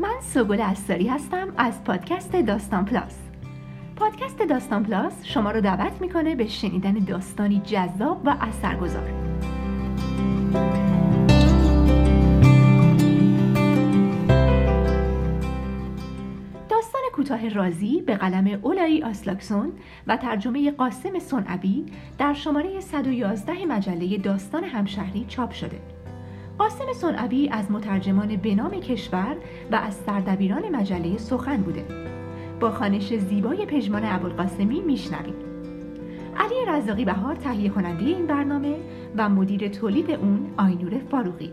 من سوگل استاری هستم از پادکست داستان Plus. پادکست داستان Plus شما رو دعوت می‌کنه به شنیدن داستانی جذاب و اثرگذار. داستان کوتاه راضی به قلم اولایی آسلاکسون و ترجمه قاسم صنعوی در شماره 111 مجله داستان همشهری چاپ شده. قاسم سنعبی از مترجمان بنام کشور و از سردبیران مجله سخن بوده. با خانش زیبای پژمان ابوالقاسمی میشنویم. علی رزاقی بهار تهیه کننده این برنامه و مدیر تولید اون آینور فاروقی.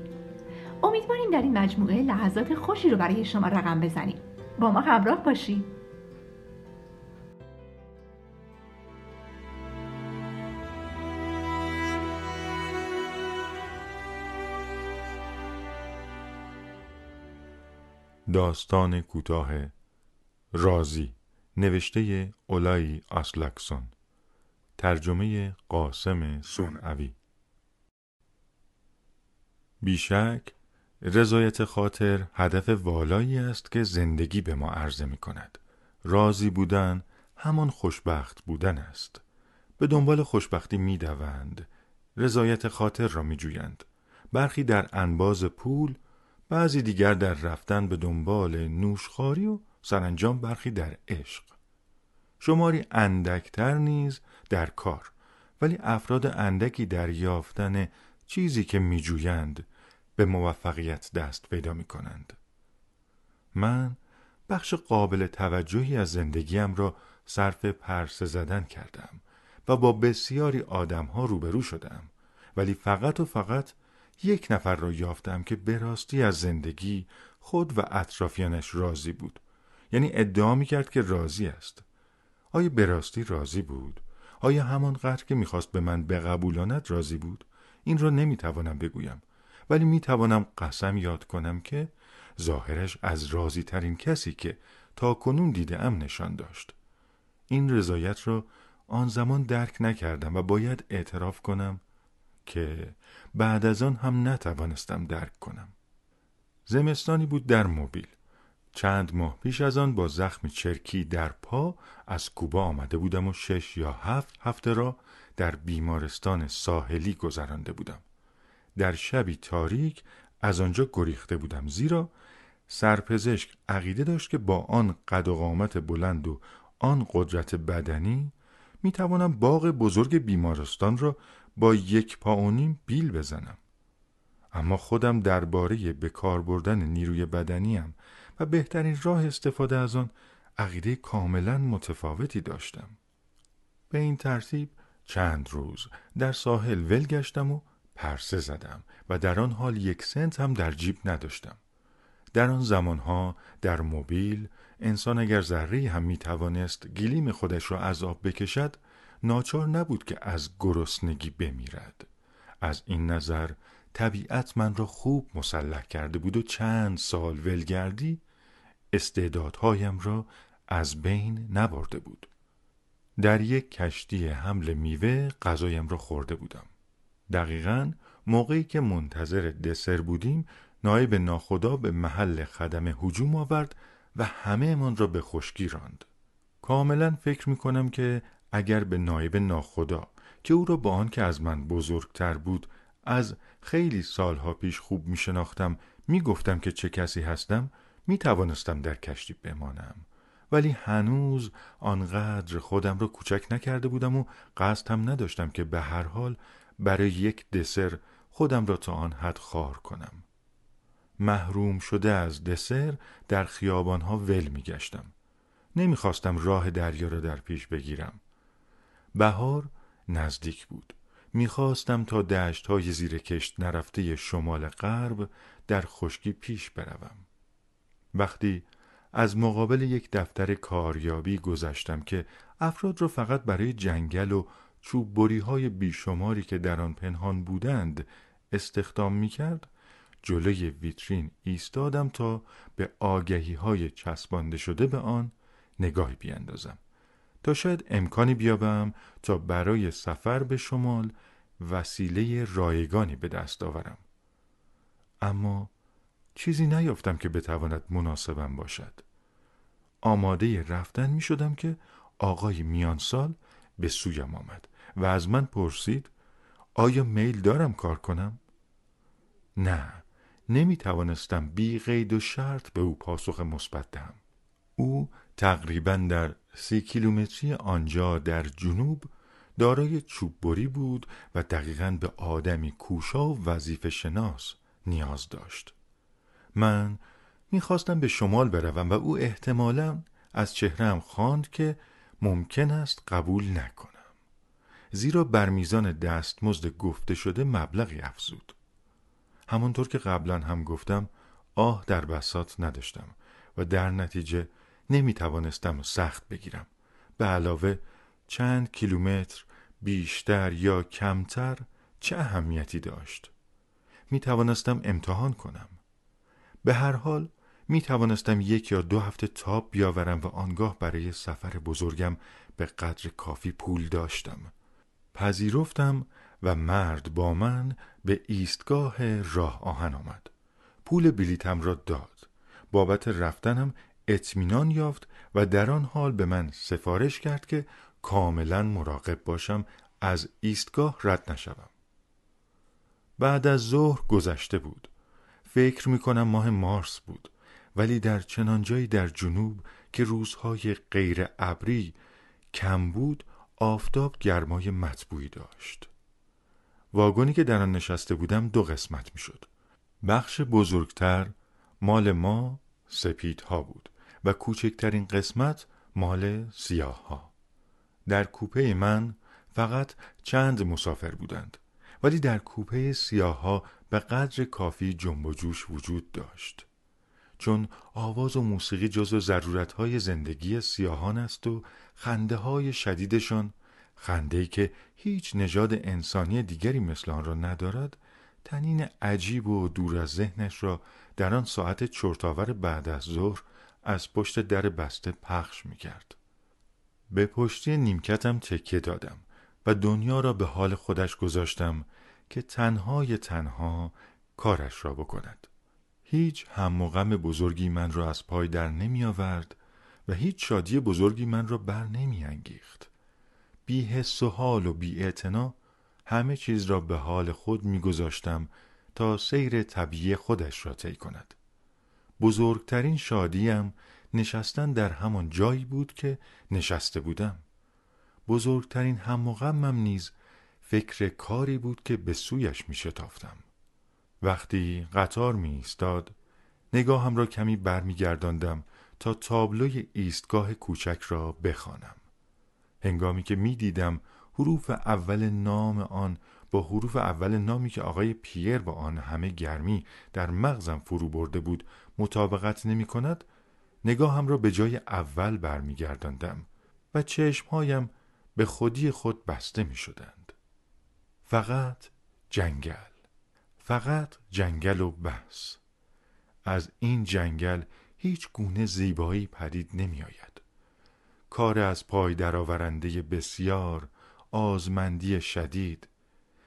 امیدواریم در این مجموعه لحظات خوشی رو برای شما رقم بزنیم. با ما همراه باشید. داستان کوتاه رازی نوشته اولای آسلکسون ترجمه قاسم سونعوی بیشک رضایت خاطر هدف والایی است که زندگی به ما عرضه می کند راضی بودن همان خوشبخت بودن است. به دنبال خوشبختی می دوند رضایت خاطر را می جویند برخی در انباز پول بعضی دیگر در رفتن به دنبال نوشخاری و سرانجام برخی در عشق شماری اندکتر نیز در کار ولی افراد اندکی در یافتن چیزی که میجویند به موفقیت دست پیدا می کنند. من بخش قابل توجهی از زندگیم را صرف پرسه زدن کردم و با بسیاری آدم ها روبرو شدم ولی فقط و فقط یک نفر را یافتم که به راستی از زندگی خود و اطرافیانش راضی بود. یعنی ادعا می کرد که راضی است. آیا به راستی راضی بود؟ آیا همانقدر که می‌خواست به من بقبولاند راضی بود؟ این را نمی‌توانم بگویم. ولی می‌توانم قسم یاد کنم که ظاهرش از راضی ترین کسی که تا کنون دیده ام نشان داشت. این رضایت را آن زمان درک نکردم و باید اعتراف کنم که بعد از آن هم نتوانستم درک کنم. زمستانی بود در موبیل. چند ماه پیش از آن با زخم چرکی در پا از کوبا آمده بودم و شش یا هفت هفته را در بیمارستان ساحلی گذرانده بودم. در شبی تاریک از آنجا گریخته بودم زیرا سرپزشک عقیده داشت که با آن قد و قامت بلند و آن قدرت بدنی می توانم باغ بزرگ بیمارستان را با یک پا و نیم بیل بزنم. اما خودم درباره به کار بردن نیروی بدنیم و بهترین راه استفاده از آن عقیده کاملا متفاوتی داشتم. به این ترتیب چند روز در ساحل ول گشتم و پرسه زدم و در آن حال یک سنت هم در جیب نداشتم. در آن زمانها در موبیل انسان اگر ذره هم می توانست گلیم خودش را از آب بکشد ناچار نبود که از گرسنگی بمیرد. از این نظر طبیعت من را خوب مسلح کرده بود و چند سال ولگردی استعدادهایم را از بین نبرده بود. در یک کشتی حمل میوه غذایم را خورده بودم. دقیقا موقعی که منتظر دسر بودیم نایب ناخدا به محل خدم هجوم آورد و همه من را به خشکی راند. کاملا فکر می کنم که اگر به نایب ناخدا که او را با آن که از من بزرگتر بود از خیلی سالها پیش خوب می شناختم می گفتم که چه کسی هستم می توانستم در کشتی بمانم. ولی هنوز آنقدر خودم را کوچک نکرده بودم و قصد هم نداشتم که به هر حال برای یک دسر خودم را تا آن حد خار کنم. محروم شده از دسر در خیابانها ول می گشتم نمی‌خواستم راه دریا را در پیش بگیرم. بهار نزدیک بود. می‌خواستم تا دشت های زیر کشت نرفته شمال غرب در خشکی پیش بروم. وقتی از مقابل یک دفتر کاریابی گذشتم که افراد را فقط برای جنگل و چوب بری های بیشماری که در آن پنهان بودند استخدام می کرد جلوی ویترین ایستادم تا به آگهی های چسبانده شده به آن نگاهی بیاندازم. تا شاید امکانی بیابم تا برای سفر به شمال وسیله رایگانی به دست آورم. اما چیزی نیافتم که بتواند مناسبم باشد. آماده رفتن می شدم که آقای میانسال به سویم آمد و از من پرسید آیا میل دارم کار کنم؟ نه نمی توانستم بی قید و شرط به او پاسخ مثبت دهم. او تقریبا در سی کیلومتری آنجا در جنوب دارای چوببری بود و دقیقا به آدمی کوشا و وظیفه شناس نیاز داشت. من می‌خواستم به شمال بروم و او احتمالا از چهرم خواند که ممکن است قبول نکنم. زیرا بر میزان دستمزد گفته شده مبلغی افزود. همانطور که قبلا هم گفتم آه در بسات نداشتم و در نتیجه نمی توانستم سخت بگیرم. به علاوه چند کیلومتر بیشتر یا کمتر چه اهمیتی داشت؟ می توانستم امتحان کنم. به هر حال می توانستم یک یا دو هفته تاب بیاورم و آنگاه برای سفر بزرگم به قدر کافی پول داشتم. پذیرفتم و مرد با من به ایستگاه راه آهن آمد. پول بلیتم را داد. بابت رفتنم اطمینان یافت و در آن حال به من سفارش کرد که کاملا مراقب باشم از ایستگاه رد نشوم. بعد از ظهر گذشته بود. فکر می کنم ماه مارس بود ولی در چنان جایی در جنوب که روزهای غیر ابری کم بود آفتاب گرمای مطبوعی داشت. واگنی که در آن نشسته بودم دو قسمت می‌شد. بخش بزرگتر مال ما سپیدها بود. و کوچکترین قسمت مال سیاه ها. در کوپه من فقط چند مسافر بودند ولی در کوپه سیاه ها به قدر کافی جنب و جوش وجود داشت چون آواز و موسیقی جزو ضرورت های زندگی سیاهان است و خنده های شدیدشان خنده که هیچ نژاد انسانی دیگری مثل آن را ندارد تنین عجیب و دور از ذهنش را در آن ساعت چرتاور بعد از ظهر از پشت در بسته پخش می کرد. به پشتی نیمکتم تکیه دادم و دنیا را به حال خودش گذاشتم که تنهای تنها کارش را بکند. هیچ هم و غم بزرگی من را از پای در نمی آورد و هیچ شادی بزرگی من را بر نمی انگیخت. بی حس و حال و بی همه چیز را به حال خود میگذاشتم تا سیر طبیعی خودش را طی کند بزرگترین شادیم نشستن در همان جایی بود که نشسته بودم بزرگترین هم و غمم نیز فکر کاری بود که به سویش می شتافتم وقتی قطار می ایستاد نگاهم را کمی برمیگرداندم تا تابلوی ایستگاه کوچک را بخوانم. هنگامی که می دیدم حروف اول نام آن با حروف اول نامی که آقای پیر با آن همه گرمی در مغزم فرو برده بود مطابقت نمی کند نگاهم را به جای اول برمیگرداندم و چشمهایم به خودی خود بسته می شدند. فقط جنگل فقط جنگل و بس از این جنگل هیچ گونه زیبایی پدید نمی آید. کار از پای درآورنده بسیار آزمندی شدید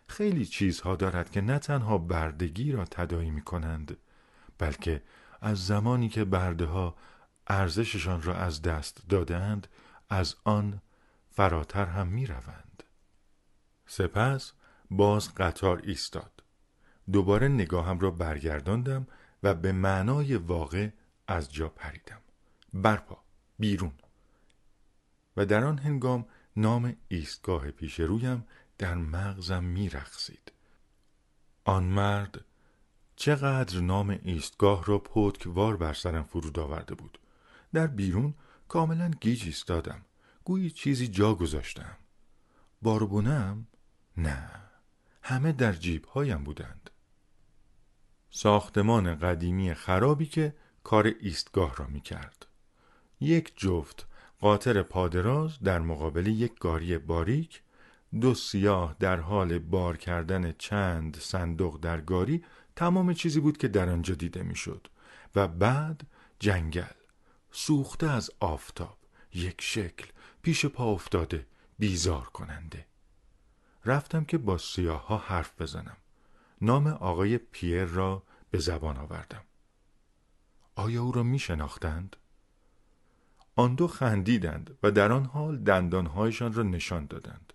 خیلی چیزها دارد که نه تنها بردگی را تدایی می کنند بلکه از زمانی که برده ها ارزششان را از دست دادند از آن فراتر هم می روند. سپس باز قطار ایستاد. دوباره نگاهم را برگرداندم و به معنای واقع از جا پریدم. برپا بیرون. و در آن هنگام نام ایستگاه پیش رویم در مغزم میرقصید. آن مرد چقدر نام ایستگاه را پتکوار بر سرم فرود آورده بود. در بیرون کاملا گیج ایستادم. گویی چیزی جا گذاشتم. باربونم نه. همه در جیبهایم بودند. ساختمان قدیمی خرابی که کار ایستگاه را می کرد. یک جفت قاطر پادراز در مقابل یک گاری باریک دو سیاه در حال بار کردن چند صندوق در گاری تمام چیزی بود که در آنجا دیده می‌شد و بعد جنگل سوخته از آفتاب یک شکل پیش پا افتاده بیزار کننده رفتم که با سیاه ها حرف بزنم نام آقای پیر را به زبان آوردم آیا او را می شناختند؟ آن دو خندیدند و در آن حال دندانهایشان را نشان دادند.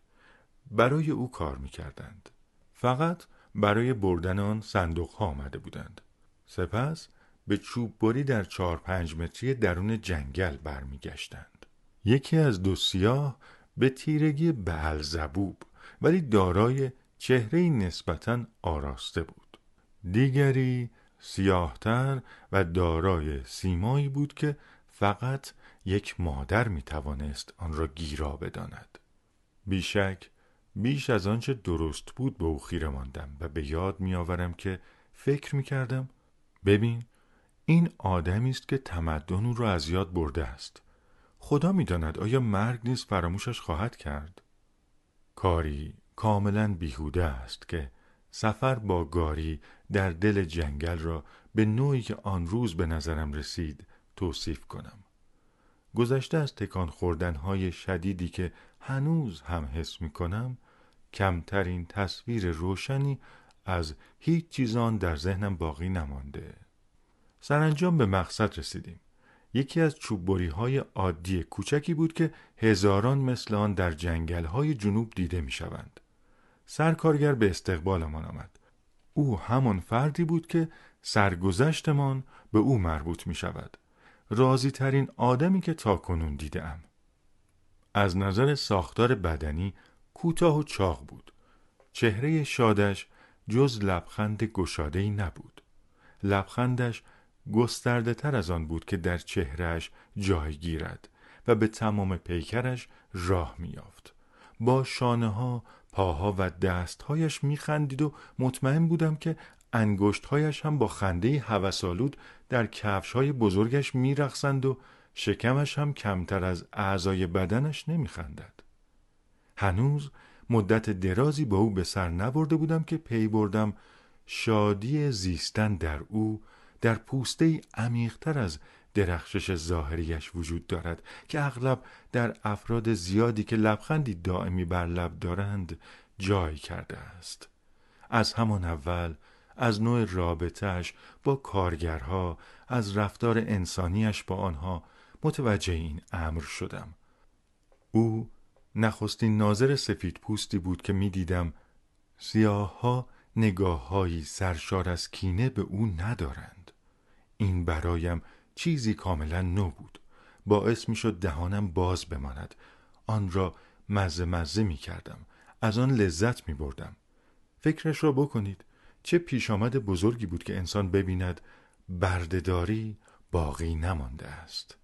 برای او کار می کردند. فقط برای بردن آن صندوق ها آمده بودند. سپس به چوب بری در چهار پنج متری درون جنگل برمیگشتند. یکی از دو سیاه به تیرگی بهل زبوب ولی دارای چهره نسبتا آراسته بود. دیگری سیاهتر و دارای سیمایی بود که فقط یک مادر می توانست آن را گیرا بداند. بیشک بیش از آنچه درست بود به او خیره ماندم و به یاد می آورم که فکر می کردم ببین این آدمی است که تمدن او را از یاد برده است. خدا می‌داند آیا مرگ نیز فراموشش خواهد کرد؟ کاری کاملا بیهوده است که سفر با گاری در دل جنگل را به نوعی که آن روز به نظرم رسید توصیف کنم. گذشته از تکان خوردنهای شدیدی که هنوز هم حس می کنم کمترین تصویر روشنی از هیچ چیزان در ذهنم باقی نمانده سرانجام به مقصد رسیدیم یکی از چوببری های عادی کوچکی بود که هزاران مثل آن در جنگل های جنوب دیده می شوند. سرکارگر به استقبالمان آمد. او همان فردی بود که سرگذشتمان به او مربوط می شود. رازی ترین آدمی که تا کنون دیده ام. از نظر ساختار بدنی کوتاه و چاق بود. چهره شادش جز لبخند گشاده نبود. لبخندش گسترده تر از آن بود که در چهرهش جای گیرد و به تمام پیکرش راه میافت. با شانه ها، پاها و دستهایش میخندید و مطمئن بودم که انگشتهایش هم با خنده هوسالود در کفش های بزرگش میرقصند و شکمش هم کمتر از اعضای بدنش نمیخندد. هنوز مدت درازی با او به سر نبرده بودم که پی بردم شادی زیستن در او در پوسته عمیقتر از درخشش ظاهریش وجود دارد که اغلب در افراد زیادی که لبخندی دائمی بر لب دارند جای کرده است از همان اول از نوع رابطهش با کارگرها از رفتار انسانیش با آنها متوجه این امر شدم. او نخستین ناظر سفید پوستی بود که می دیدم سیاه ها نگاه سرشار از کینه به او ندارند. این برایم چیزی کاملا نو بود. باعث می شد دهانم باز بماند. آن را مزه مزه می کردم از آن لذت می بردم فکرش را بکنید. چه پیش آمد بزرگی بود که انسان ببیند بردهداری باقی نمانده است.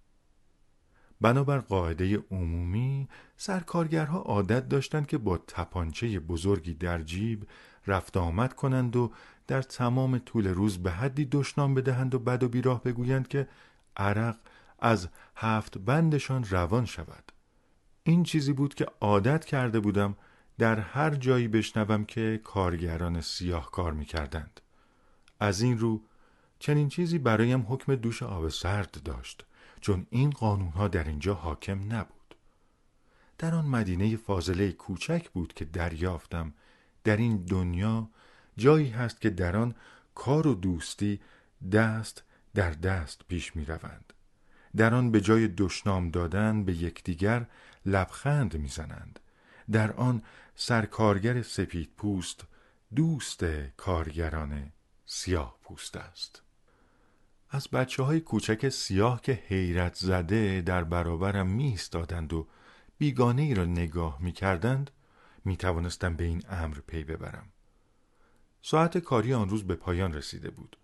بنابر قاعده عمومی سرکارگرها عادت داشتند که با تپانچه بزرگی در جیب رفت آمد کنند و در تمام طول روز به حدی دشنام بدهند و بد و بیراه بگویند که عرق از هفت بندشان روان شود. این چیزی بود که عادت کرده بودم در هر جایی بشنوم که کارگران سیاه کار می‌کردند. از این رو چنین چیزی برایم حکم دوش آب سرد داشت. چون این قانونها در اینجا حاکم نبود در آن مدینه فاضله کوچک بود که دریافتم در این دنیا جایی هست که در آن کار و دوستی دست در دست پیش می روند. در آن به جای دشنام دادن به یکدیگر لبخند می‌زنند. در آن سرکارگر سپید پوست دوست کارگران سیاه پوست است. از بچه های کوچک سیاه که حیرت زده در برابرم می و بیگانه ای را نگاه می کردند می توانستم به این امر پی ببرم. ساعت کاری آن روز به پایان رسیده بود.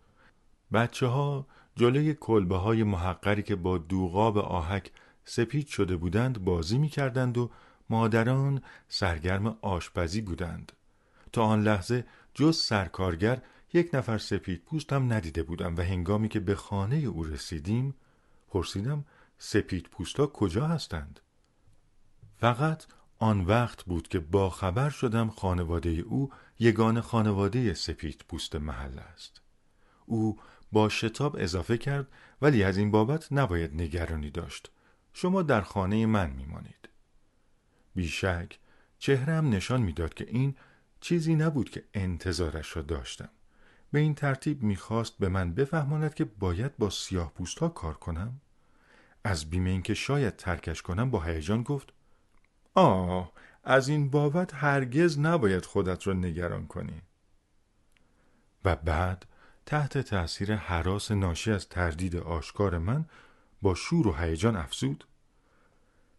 بچه ها جلوی کلبه های محقری که با دوغاب آهک سپید شده بودند بازی می کردند و مادران سرگرم آشپزی بودند. تا آن لحظه جز سرکارگر یک نفر سپید پوست هم ندیده بودم و هنگامی که به خانه او رسیدیم پرسیدم سپید پوست ها کجا هستند؟ فقط آن وقت بود که با خبر شدم خانواده او یگان خانواده سپید پوست محل است. او با شتاب اضافه کرد ولی از این بابت نباید نگرانی داشت. شما در خانه من میمانید. بیشک چهرم نشان می‌داد که این چیزی نبود که انتظارش را داشتم. به این ترتیب می‌خواست به من بفهماند که باید با سیاه پوست ها کار کنم. از بیمه اینکه شاید ترکش کنم با هیجان گفت آه از این بابت هرگز نباید خودت را نگران کنی. و بعد تحت تأثیر حراس ناشی از تردید آشکار من با شور و هیجان افزود.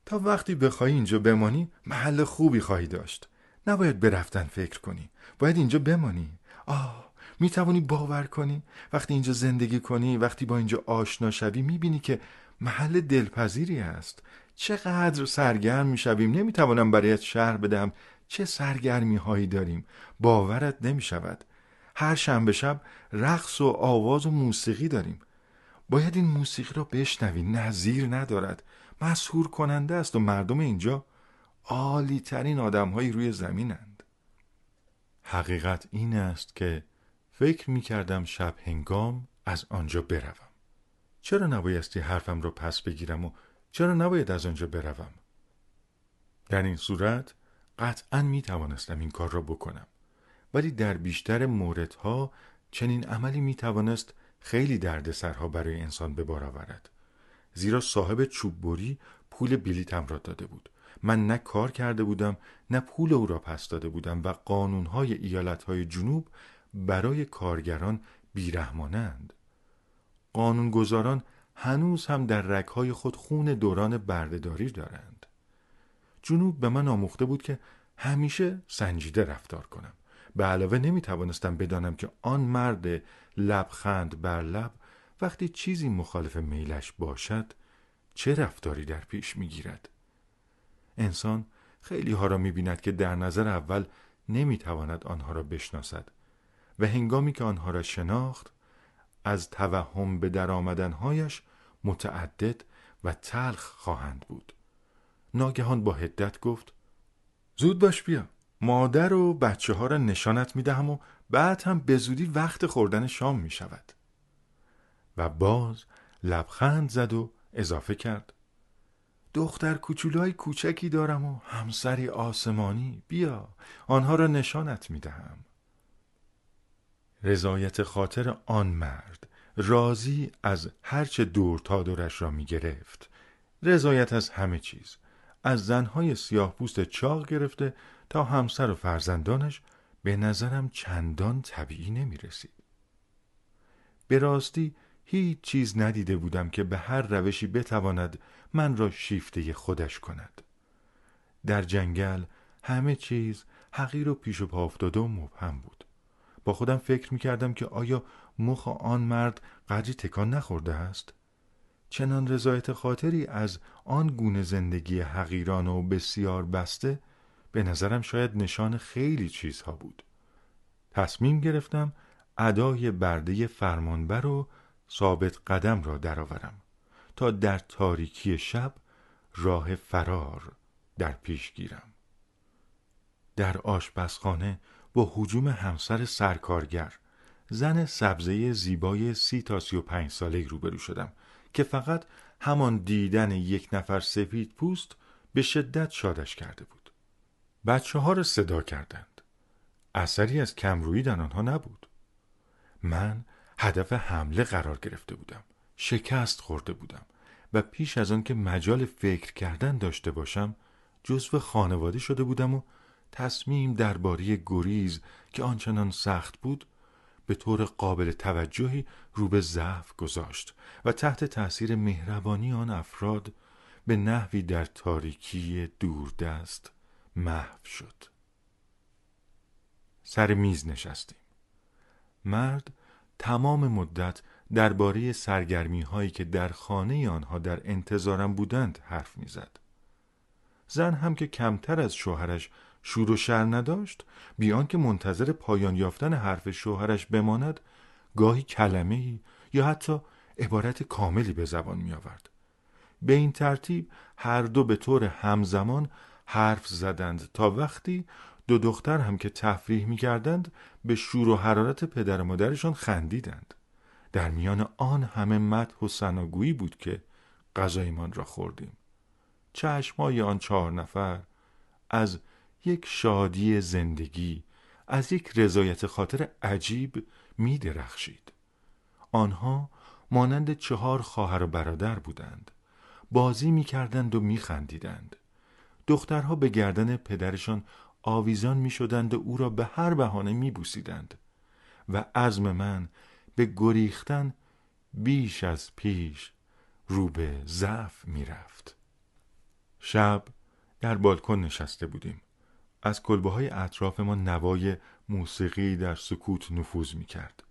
تا وقتی بخوای اینجا بمانی محل خوبی خواهی داشت. نباید به رفتن فکر کنی. باید اینجا بمانی. آه می توانی باور کنی. وقتی اینجا زندگی کنی وقتی با اینجا آشنا شوی می بینی که محل دلپذیری است چقدر سرگرم می شویم نمی توانم برایت شهر بدم چه سرگرمی هایی داریم. باورت نمی شود هر شنبه شب رقص و آواز و موسیقی داریم. باید این موسیقی را بشنوی. نظیر ندارد. مسهور کننده است و مردم اینجا عالی ترین آدم هایی روی زمینند. حقیقت این است که فکر می کردم شب هنگام از آنجا بروم. چرا نبایستی حرفم را پس بگیرم و چرا نباید از آنجا بروم؟ در این صورت قطعا می توانستم این کار را بکنم. ولی در بیشتر موردها چنین عملی می توانست خیلی دردسرها برای انسان به بار آورد. زیرا صاحب چوب بری پول بلیتم را داده بود. من نه کار کرده بودم نه پول او را پس داده بودم و قانونهای ایالتهای جنوب برای کارگران بیرحمانند. قانونگذاران هنوز هم در رکهای خود خون دوران بردهداری دارند. جنوب به من آموخته بود که همیشه سنجیده رفتار کنم. به علاوه نمی توانستم بدانم که آن مرد لبخند بر لب وقتی چیزی مخالف میلش باشد چه رفتاری در پیش می گیرد انسان خیلی ها را می بیند که در نظر اول نمی تواند آنها را بشناسد. و هنگامی که آنها را شناخت از توهم به درآمدنهایش متعدد و تلخ خواهند بود. ناگهان با هدت گفت زود باش بیا مادر و بچه ها را نشانت می دهم و بعد هم به زودی وقت خوردن شام می شود و باز لبخند زد و اضافه کرد دختر کوچولای کوچکی دارم و همسری آسمانی بیا آنها را نشانت می دهم رضایت خاطر آن مرد راضی از هرچه دور تا دورش را می گرفت رضایت از همه چیز از زنهای سیاه پوست چاق گرفته تا همسر و فرزندانش به نظرم چندان طبیعی نمی رسید. به راستی هیچ چیز ندیده بودم که به هر روشی بتواند من را شیفته خودش کند. در جنگل همه چیز حقیر و پیش و پا افتاده و مبهم بود. با خودم فکر می کردم که آیا مخ آن مرد قدری تکان نخورده است؟ چنان رضایت خاطری از آن گونه زندگی حقیران و بسیار بسته به نظرم شاید نشان خیلی چیزها بود. تصمیم گرفتم ادای برده فرمانبر و ثابت قدم را درآورم تا در تاریکی شب راه فرار در پیش گیرم. در آشپزخانه با حجوم همسر سرکارگر زن سبزه زیبای سی تا سی و پنج ساله روبرو شدم که فقط همان دیدن یک نفر سفید پوست به شدت شادش کرده بود. بچه ها را صدا کردند. اثری از کمرویی در آنها نبود. من هدف حمله قرار گرفته بودم. شکست خورده بودم و پیش از آن که مجال فکر کردن داشته باشم جزو خانواده شده بودم و تصمیم درباره گریز که آنچنان سخت بود به طور قابل توجهی رو به ضعف گذاشت و تحت تأثیر مهربانی آن افراد به نحوی در تاریکی دوردست محو شد سر میز نشستیم مرد تمام مدت درباره سرگرمی هایی که در خانه آنها در انتظارم بودند حرف می‌زد. زن هم که کمتر از شوهرش شور و شر نداشت بیان که منتظر پایان یافتن حرف شوهرش بماند گاهی کلمه یا حتی عبارت کاملی به زبان می آورد. به این ترتیب هر دو به طور همزمان حرف زدند تا وقتی دو دختر هم که تفریح می کردند به شور و حرارت پدر و مادرشان خندیدند. در میان آن همه مدح و سناگویی بود که غذایمان را خوردیم. چشمای آن چهار نفر از یک شادی زندگی از یک رضایت خاطر عجیب می درخشید. آنها مانند چهار خواهر و برادر بودند. بازی می کردند و می خندیدند. دخترها به گردن پدرشان آویزان می شدند و او را به هر بهانه می بوسیدند و عزم من به گریختن بیش از پیش رو به ضعف می رفت. شب در بالکن نشسته بودیم. از کلبه های اطراف ما نوای موسیقی در سکوت نفوذ می کرد.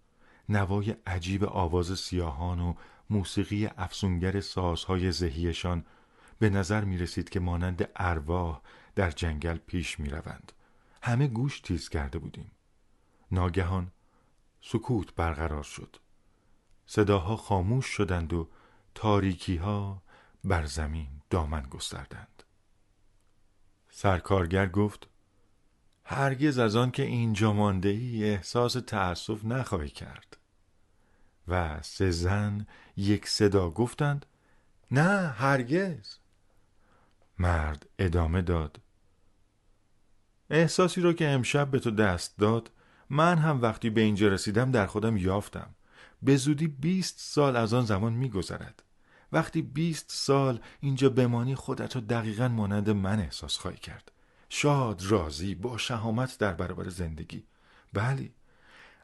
نوای عجیب آواز سیاهان و موسیقی افسونگر سازهای زهیشان به نظر می رسید که مانند ارواح در جنگل پیش می روند. همه گوش تیز کرده بودیم. ناگهان سکوت برقرار شد. صداها خاموش شدند و تاریکی ها بر زمین دامن گستردند. سرکارگر گفت هرگز از آن که اینجا مانده ای احساس تأسف نخواهی کرد. و سه زن یک صدا گفتند نه هرگز. مرد ادامه داد احساسی رو که امشب به تو دست داد من هم وقتی به اینجا رسیدم در خودم یافتم. به زودی بیست سال از آن زمان میگذرد. وقتی بیست سال اینجا بمانی خودت رو دقیقا مانند من احساس خواهی کرد. شاد راضی با شهامت در برابر زندگی. بلی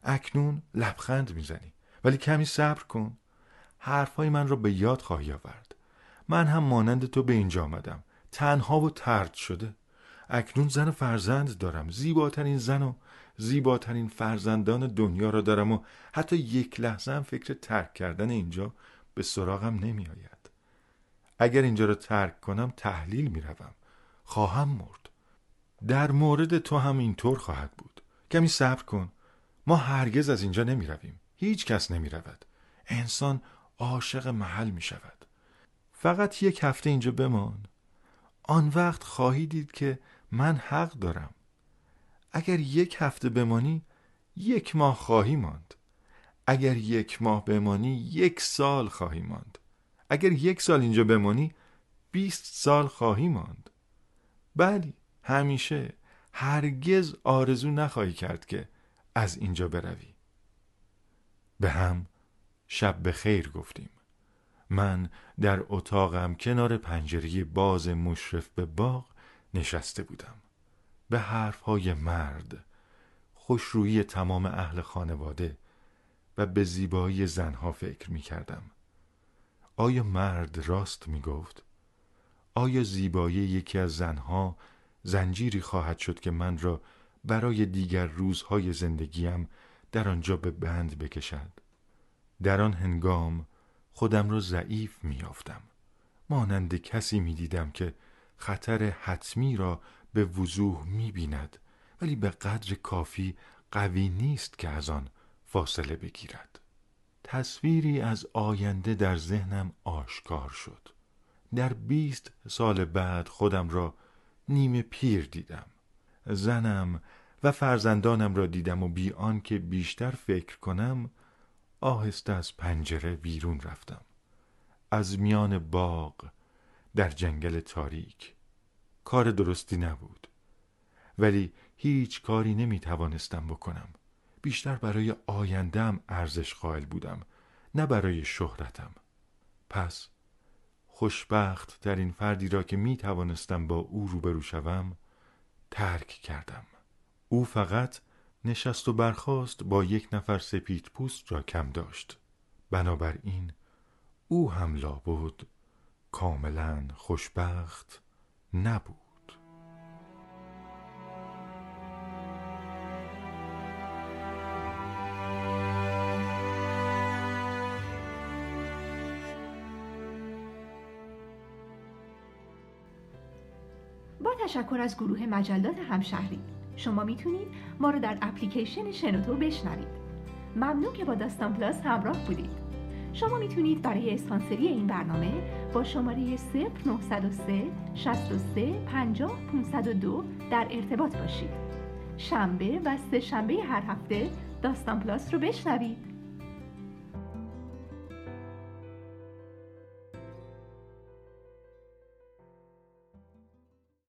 اکنون لبخند می‌زنی ولی کمی صبر کن. حرفهای من را به یاد خواهی آورد. من هم مانند تو به اینجا آمدم. تنها و ترد شده. اکنون زن و فرزند دارم. زیباترین زن و زیباترین فرزندان دنیا را دارم و حتی یک لحظه هم فکر ترک کردن اینجا به سراغم نمی آید. اگر اینجا را ترک کنم تحلیل می روم. خواهم مرد. در مورد تو هم اینطور خواهد بود. کمی صبر کن. ما هرگز از اینجا نمی رویم هیچ کس نمی رود انسان عاشق محل می شود فقط یک هفته اینجا بمان. آن وقت خواهی دید که من حق دارم. اگر یک هفته بمانی یک ماه خواهی ماند. اگر یک ماه بمانی یک سال خواهی ماند. اگر یک سال اینجا بمانی بیست سال خواهی ماند. بلی همیشه هرگز آرزو نخواهی کرد که از اینجا بروی. به هم شب به خیر گفتیم. من در اتاقم کنار پنجره باز مشرف به باغ نشسته بودم. به حرفهای مرد خوشرویی تمام اهل خانواده و به زیبایی زنها فکر می کردم آیا مرد راست می گفت؟ آیا زیبایی یکی از زنها زنجیری خواهد شد که من را برای دیگر روزهای زندگیم در آنجا به بند بکشد. در آن هنگام خودم را ضعیف میافتم مانند کسی می‌دیدم که خطر حتمی را به وضوح می‌بیند ولی به قدر کافی قوی نیست که از آن فاصله بگیرد. تصویری از آینده در ذهنم آشکار شد. در بیست سال بعد خودم را نیمه پیر دیدم. زنم و فرزندانم را دیدم و بی که بیشتر فکر کنم آهسته از پنجره بیرون رفتم. از میان باغ در جنگل تاریک. کار درستی نبود. ولی هیچ کاری نمی توانستم بکنم. بیشتر برای آیندم ارزش قائل بودم نه برای شهرتم. پس خوشبخت در این فردی را که می توانستم با او روبرو شوم ترک کردم. او فقط نشست و برخاست با یک نفر سپید پوست را کم داشت. بنابراین او هم لابد کاملا خوشبخت نبود. تشکر از گروه مجلات همشهری. شما می‌تونید ما رو در اپلیکیشن شنوتو بشنوید. ممنون که با داستان پلاس همراه بودید. شما می‌تونید برای اسپانسری این برنامه با شماره 0903 63 50 502 در ارتباط باشید. شنبه و سه شنبه هر هفته داستان پلاس رو بشنوید.